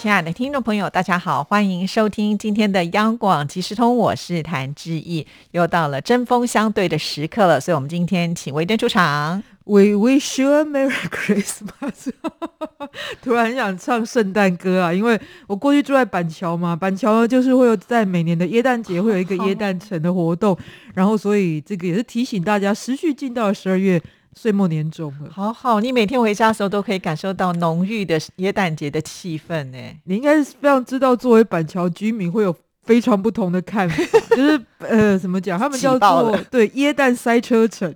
亲爱的听众朋友，大家好，欢迎收听今天的央广即时通，我是谭志毅。又到了针锋相对的时刻了，所以我们今天请维登出场。We wish you a merry Christmas。突然很想唱圣诞歌啊，因为我过去住在板桥嘛，板桥就是会有在每年的耶诞节会有一个耶诞城的活动，然后所以这个也是提醒大家，时序进到了十二月。岁末年终了，好好，你每天回家的时候都可以感受到浓郁的耶诞节的气氛呢。你应该是非常知道，作为板桥居民会有非常不同的看法，就是呃，怎么讲？他们叫做对耶诞塞车城，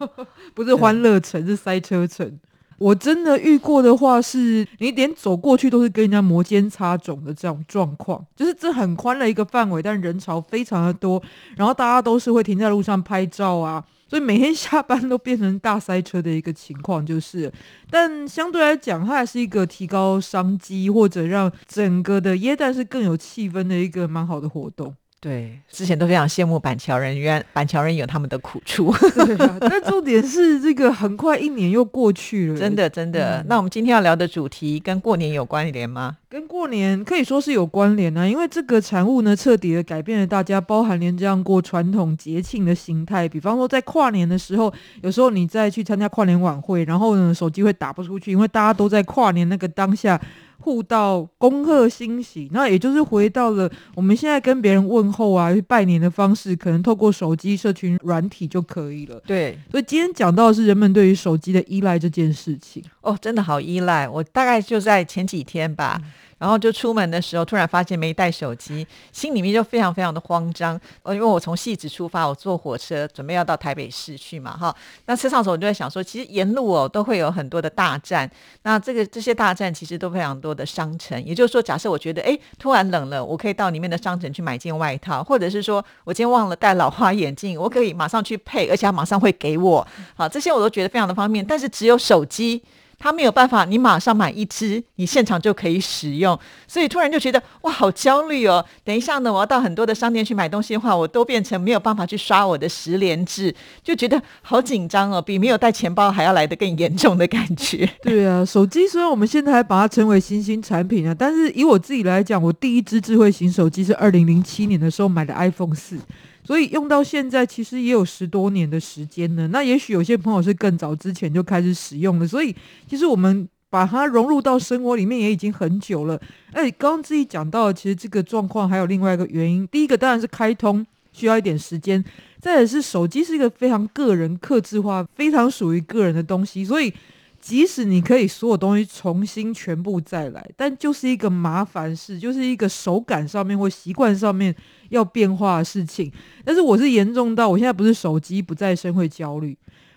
不是欢乐城，是塞车城。我真的遇过的话，是你连走过去都是跟人家摩肩擦踵的这种状况，就是这很宽的一个范围，但人潮非常的多，然后大家都是会停在路上拍照啊。所以每天下班都变成大塞车的一个情况，就是，但相对来讲，它还是一个提高商机或者让整个的耶诞是更有气氛的一个蛮好的活动。对，之前都非常羡慕板桥人，原板桥人有他们的苦处。但重点是，这个很快一年又过去了，真的真的。那我们今天要聊的主题跟过年有关联吗？跟过年可以说是有关联啊，因为这个产物呢，彻底的改变了大家，包含连这样过传统节庆的形态。比方说，在跨年的时候，有时候你再去参加跨年晚会，然后呢，手机会打不出去，因为大家都在跨年那个当下。互道恭贺欣喜，那也就是回到了我们现在跟别人问候啊、拜年的方式，可能透过手机社群软体就可以了。对，所以今天讲到的是人们对于手机的依赖这件事情。哦，真的好依赖。我大概就在前几天吧。然后就出门的时候，突然发现没带手机，心里面就非常非常的慌张。呃，因为我从戏子出发，我坐火车准备要到台北市去嘛，哈。那车上时候我就在想说，其实沿路哦都会有很多的大站，那这个这些大站其实都非常多的商城。也就是说，假设我觉得哎突然冷了，我可以到里面的商城去买件外套，或者是说我今天忘了戴老花眼镜，我可以马上去配，而且他马上会给我。好，这些我都觉得非常的方便。但是只有手机。他没有办法，你马上买一支，你现场就可以使用。所以突然就觉得哇，好焦虑哦！等一下呢，我要到很多的商店去买东西的话，我都变成没有办法去刷我的十连制，就觉得好紧张哦，比没有带钱包还要来得更严重的感觉。对啊，手机虽然我们现在还把它称为新兴产品啊，但是以我自己来讲，我第一支智慧型手机是二零零七年的时候买的 iPhone 四。所以用到现在，其实也有十多年的时间了。那也许有些朋友是更早之前就开始使用了。所以其实我们把它融入到生活里面也已经很久了。哎，刚刚自己讲到，其实这个状况还有另外一个原因。第一个当然是开通需要一点时间，再也是手机是一个非常个人、克制化、非常属于个人的东西，所以。即使你可以所有东西重新全部再来，但就是一个麻烦事，就是一个手感上面或习惯上面要变化的事情。但是我是严重到我现在不是手机不在身会焦虑。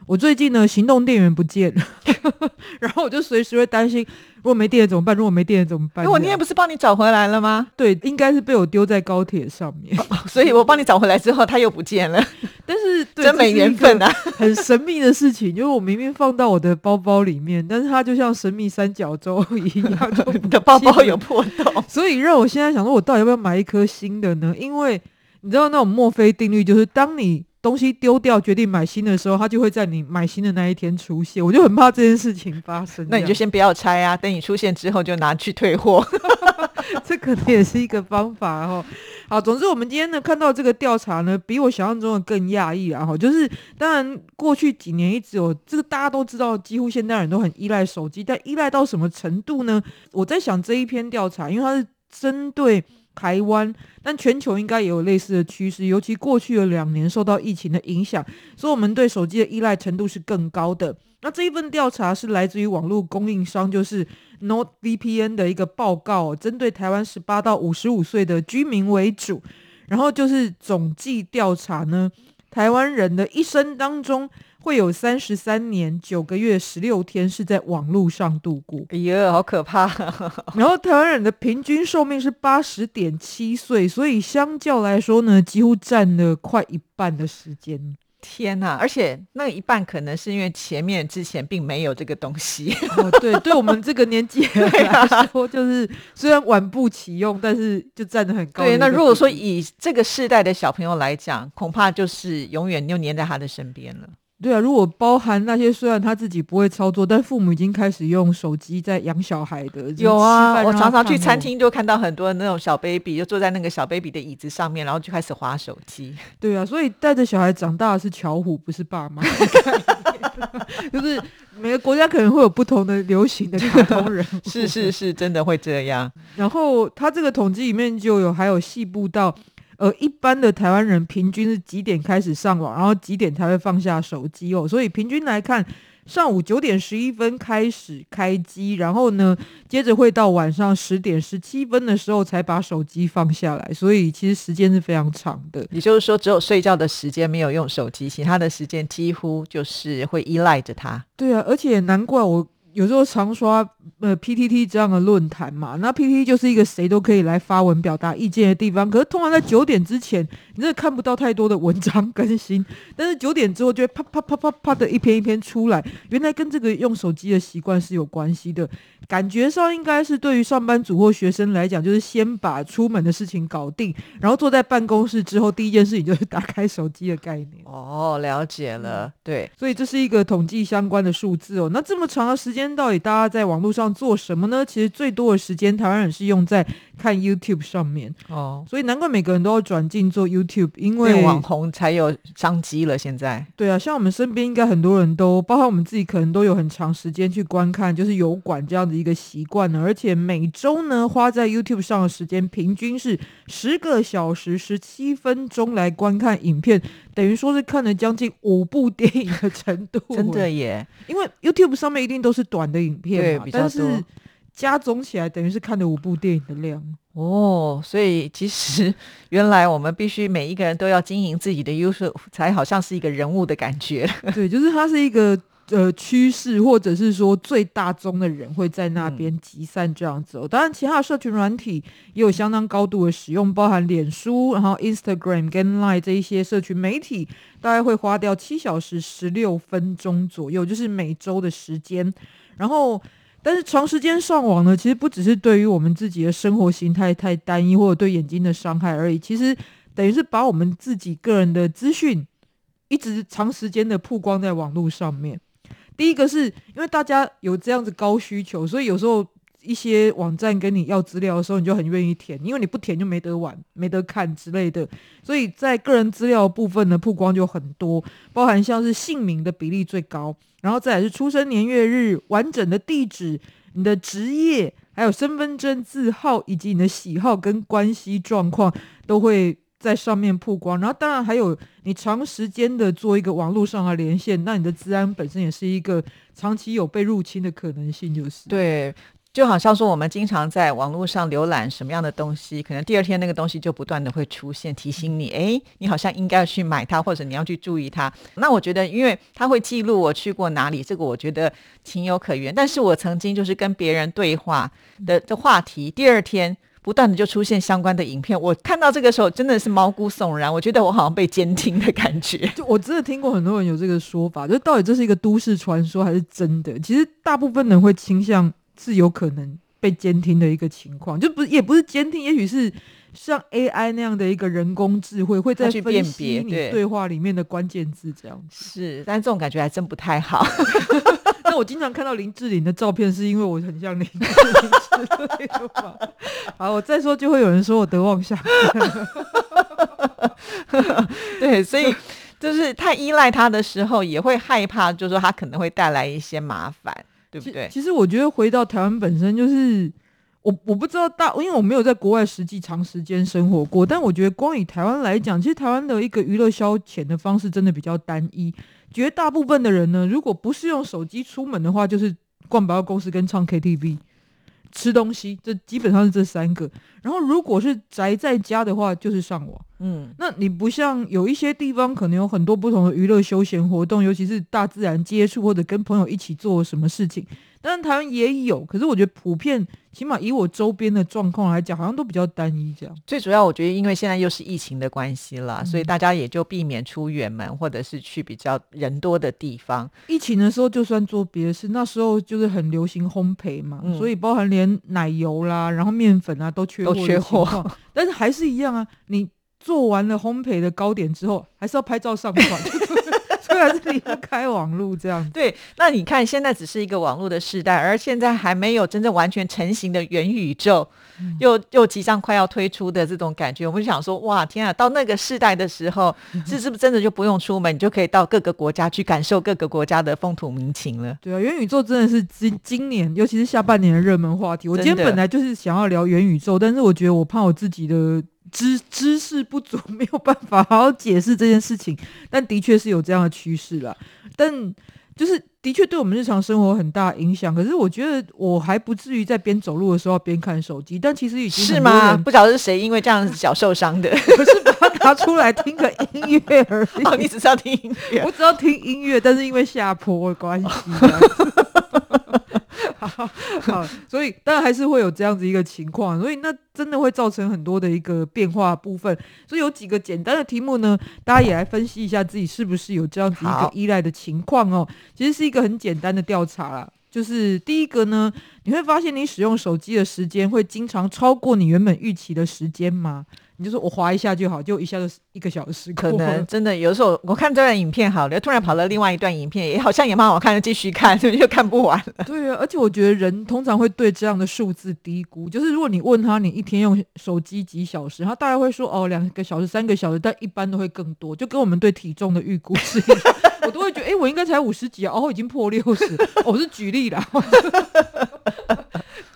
我最近呢，行动电源不见了，然后我就随时会担心，如果没电了怎么办？如果没电了怎么办？因为我那天不是帮你找回来了吗？对，应该是被我丢在高铁上面，所以我帮你找回来之后，它又不见了。但是 真没缘分啊，很神秘的事情，因为我明明放到我的包包里面，但是它就像神秘三角洲一样，你的包包有破洞，所以让我现在想说，我到底要不要买一颗新的呢？因为你知道那种墨菲定律，就是当你。东西丢掉，决定买新的时候，它就会在你买新的那一天出现。我就很怕这件事情发生。那你就先不要拆啊，等你出现之后就拿去退货。这可能也是一个方法哦。好，总之我们今天呢看到这个调查呢，比我想象中的更讶异啊！哈，就是当然过去几年一直有这个大家都知道，几乎现代人都很依赖手机，但依赖到什么程度呢？我在想这一篇调查，因为它是针对。台湾，但全球应该也有类似的趋势，尤其过去的两年受到疫情的影响，所以我们对手机的依赖程度是更高的。那这一份调查是来自于网络供应商，就是 NordVPN 的一个报告，针对台湾十八到五十五岁的居民为主，然后就是总计调查呢，台湾人的一生当中。会有三十三年九个月十六天是在网络上度过，哎呀，好可怕！然后台湾人的平均寿命是八十点七岁，所以相较来说呢，几乎占了快一半的时间。天呐！而且那一半可能是因为前面之前并没有这个东西。哦，对，对我们这个年纪 来说，就是虽然晚不启用，但是就站得很高。对，那如果说以这个世代的小朋友来讲，恐怕就是永远又黏在他的身边了。对啊，如果包含那些虽然他自己不会操作，但父母已经开始用手机在养小孩的，有啊，我常常去餐厅。就看到很多那种小 baby 就坐在那个小 baby 的椅子上面，然后就开始划手机。对啊，所以带着小孩长大的是巧虎，不是爸妈。就是每个国家可能会有不同的流行的卡通人物，是是是，真的会这样。然后他这个统计里面就有还有细部到。呃，一般的台湾人平均是几点开始上网，然后几点才会放下手机哦。所以平均来看，上午九点十一分开始开机，然后呢，接着会到晚上十点十七分的时候才把手机放下来。所以其实时间是非常长的。也就是说，只有睡觉的时间没有用手机，其他的时间几乎就是会依赖着它。对啊，而且难怪我。有时候常刷呃 PTT 这样的论坛嘛，那 PTT 就是一个谁都可以来发文表达意见的地方。可是通常在九点之前，你真的看不到太多的文章更新。但是九点之后就会啪啪啪啪啪的一篇一篇出来，原来跟这个用手机的习惯是有关系的。感觉上应该是对于上班族或学生来讲，就是先把出门的事情搞定，然后坐在办公室之后，第一件事情就是打开手机的概念。哦，了解了，对，所以这是一个统计相关的数字哦。那这么长的时间。到底大家在网络上做什么呢？其实最多的时间，台湾人是用在看 YouTube 上面哦，所以难怪每个人都要转进做 YouTube，因为网红才有商机了。现在对啊，像我们身边应该很多人都，包括我们自己，可能都有很长时间去观看，就是油管这样的一个习惯呢。而且每周呢，花在 YouTube 上的时间平均是十个小时十七分钟来观看影片，等于说是看了将近五部电影的程度。真的耶，因为 YouTube 上面一定都是短的影片嘛，但是加总起来等于是看了五部电影的量哦。所以其实原来我们必须每一个人都要经营自己的 YouTube，才好像是一个人物的感觉。对，就是它是一个呃趋势，或者是说最大宗的人会在那边集散这样子。当然，其他的社群软体也有相当高度的使用，包含脸书、然后 Instagram 跟 Line 这一些社群媒体，大概会花掉七小时十六分钟左右，就是每周的时间。然后，但是长时间上网呢，其实不只是对于我们自己的生活形态太单一，或者对眼睛的伤害而已。其实等于是把我们自己个人的资讯一直长时间的曝光在网络上面。第一个是因为大家有这样子高需求，所以有时候。一些网站跟你要资料的时候，你就很愿意填，因为你不填就没得玩、没得看之类的。所以在个人资料部分的曝光就很多，包含像是姓名的比例最高，然后再来是出生年月日、完整的地址、你的职业，还有身份证字号以及你的喜好跟关系状况都会在上面曝光。然后当然还有你长时间的做一个网络上的连线，那你的治安本身也是一个长期有被入侵的可能性，就是对。就好像说，我们经常在网络上浏览什么样的东西，可能第二天那个东西就不断的会出现，提醒你，哎，你好像应该要去买它，或者你要去注意它。那我觉得，因为它会记录我去过哪里，这个我觉得情有可原。但是我曾经就是跟别人对话的的话题，第二天不断的就出现相关的影片，我看到这个时候真的是毛骨悚然，我觉得我好像被监听的感觉。就我真的听过很多人有这个说法，就到底这是一个都市传说还是真的？其实大部分人会倾向。是有可能被监听的一个情况，就不也不是监听，也许是像 AI 那样的一个人工智慧会在分析你对话里面的关键字，这样子是，但这种感觉还真不太好。那我经常看到林志玲的照片，是因为我很像林志玲 好，我再说就会有人说我得妄想。对，所以就是太依赖他的时候，也会害怕，就是说他可能会带来一些麻烦。对不对？其实我觉得回到台湾本身就是我我不知道大，因为我没有在国外实际长时间生活过。但我觉得光以台湾来讲，其实台湾的一个娱乐消遣的方式真的比较单一。绝大部分的人呢，如果不是用手机出门的话，就是逛百货公司跟唱 KTV、吃东西，这基本上是这三个。然后如果是宅在家的话，就是上网。嗯，那你不像有一些地方可能有很多不同的娱乐休闲活动，尤其是大自然接触或者跟朋友一起做什么事情。当然台湾也有，可是我觉得普遍，起码以我周边的状况来讲，好像都比较单一这样。最主要我觉得，因为现在又是疫情的关系啦，嗯所以大家也就避免出远门，或者是去比较人多的地方。疫情的时候，就算做别的事，那时候就是很流行烘焙嘛，嗯所以包含连奶油啦，然后面粉啊都缺货都缺货。但是还是一样啊，你做完了烘焙的糕点之后，还是要拍照上传，还是离不开网络这样。对，那你看，现在只是一个网络的时代，而现在还没有真正完全成型的元宇宙，嗯又又即将快要推出的这种感觉，我们就想说，哇，天啊！到那个世代的时候，是是不是真的就不用出门，你就可以到各个国家去感受各个国家的风土民情了？对啊，元宇宙真的是今今年，尤其是下半年的热门话题。我今天本来就是想要聊元宇宙，但是我觉得我怕我自己的知知识不足，没有办法好好解释这件事情。但的确是有这样的趋势啦，但就是的确对我们日常生活有很大影响。可是我觉得我还不至于在边走路的时候边看手机，但其实已经是吗？不晓得是谁因为这样子脚受伤的。不是把它拿出来听个音乐而已。哦，你只是要听音乐我只要听音乐，但是因为下坡的关系 好，好，所以当然还是会有这样子一个情况，所以那真的会造成很多的一个变化部分。所以有几个简单的题目呢，大家也来分析一下自己是不是有这样子一个依赖的情况哦。其实是一个很简单的调查啦。就是第一个呢，你会发现你使用手机的时间会经常超过你原本预期的时间吗？你就说我划一下就好，就一下就一个小时可，能真的有时候我看这段影片好了，突然跑了另外一段影片，也好像也蛮好看的，继续看 就看不完了。对啊，而且我觉得人通常会对这样的数字低估。就是如果你问他你一天用手机几小时，他大概会说哦两个小时、三个小时，但一般都会更多，就跟我们对体重的预估是一样。我都会觉得，哎、我应该才五十几啊，哦，已经破六十、哦。我是举例啦。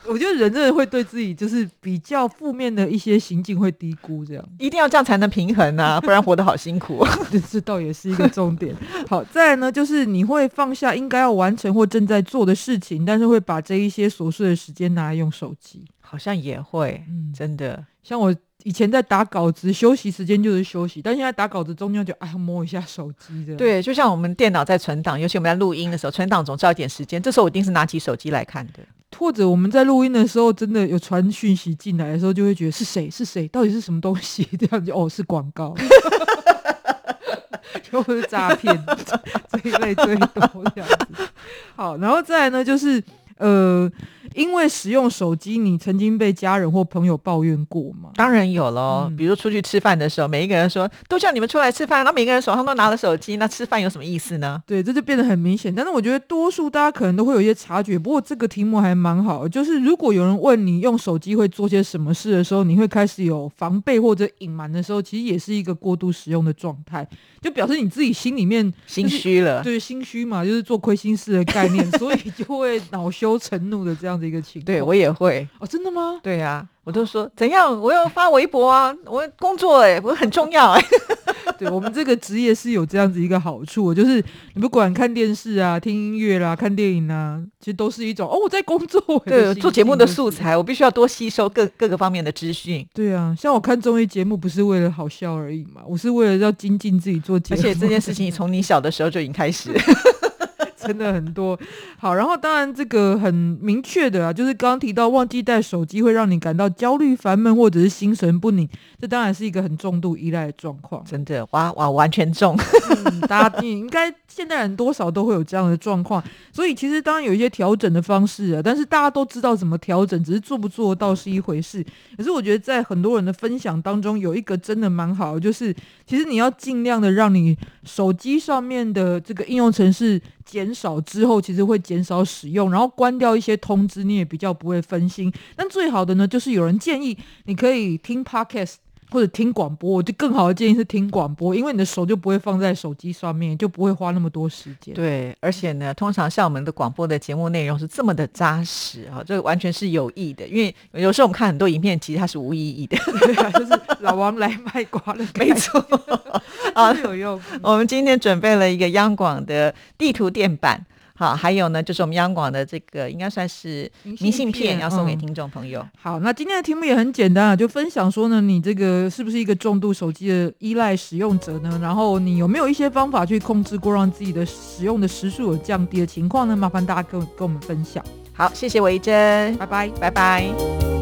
我觉得人真的会对自己就是比较负面的一些行径会低估，这样。一定要这样才能平衡啊，不然活得好辛苦。这这倒也是一个重点。好，再来呢，就是你会放下应该要完成或正在做的事情，但是会把这一些琐碎的时间拿来用手机。好像也会，嗯真的。像我以前在打稿子，休息时间就是休息，但现在打稿子中间就哎呀摸一下手机这样。对，就像我们电脑在存档，尤其我们在录音的时候，存档总是要一点时间，这时候我一定是拿起手机来看的。或者我们在录音的时候，真的有传讯息进来的时候，就会觉得是谁是谁，到底是什么东西？这样就哦是广告，又是诈骗这一类最多这样子。好，然后再来呢，就是呃，因为使用手机，你曾经被家人或朋友抱怨过吗？当然有喽，嗯比如出去吃饭的时候，每一个人说都叫你们出来吃饭，然后每个人手上都拿了手机，那吃饭有什么意思呢？对，这就变得很明显。但是我觉得多数大家可能都会有一些察觉。不过这个题目还蛮好，就是如果有人问你用手机会做些什么事的时候，你会开始有防备或者隐瞒的时候，其实也是一个过度使用的状态，就表示你自己心里面心虚了。对 心虚嘛，就是做亏心事的概念，所以就会恼羞成怒的这样的一个情况。对我也会，哦，真的吗？对呀、我都说怎样，我要发微博啊，我工作哎、我很重要哎、对我们这个职业是有这样子一个好处，就是你不管看电视啊、听音乐啦、看电影啊，其实都是一种哦我在工作欸。对，做节目的。素材，我必须要多吸收各各个方面的资讯，对啊，像我看综艺节目不是为了好笑而已嘛，我是为了要精进自己做节目。而且这件事情从你小的时候就已经开始。真的很多。好，然后当然这个很明确的啊，就是刚刚提到忘记带手机会让你感到焦虑、烦闷或者是心神不宁，这当然是一个很重度依赖的状况。真的，哇哇，完全重。嗯，大家应该现代人多少都会有这样的状况，所以其实当然有一些调整的方式啊，但是大家都知道怎么调整，只是做不做到是一回事。可是我觉得在很多人的分享当中，有一个真的蛮好的，就是其实你要尽量的让你手机上面的这个应用程式减少之后，其实会减少使用，然后关掉一些通知，你也比较不会分心。但最好的呢，就是有人建议你可以听 podcast。或者听广播，我就更好的建议是听广播，因为你的手就不会放在手机上面，就不会花那么多时间。对，而且呢，通常像我们的广播的节目内容是这么的扎实啊，这个完全是有意的。因为有时候我们看很多影片，其实它是无意义的。对啊，就是老王来卖瓜的概念，没错 啊有用。我们今天准备了一个央广的地图电板。好，还有呢，就是我们央广的这个应该算是明信片，要送给听众朋友。好，那今天的题目也很简单啊，就分享说呢，你这个是不是一个重度手机的依赖使用者呢？然后你有没有一些方法去控制过，让自己的使用的时数有降低的情况呢？麻烦大家跟跟我们分享。好，谢谢维珍，拜拜，拜拜。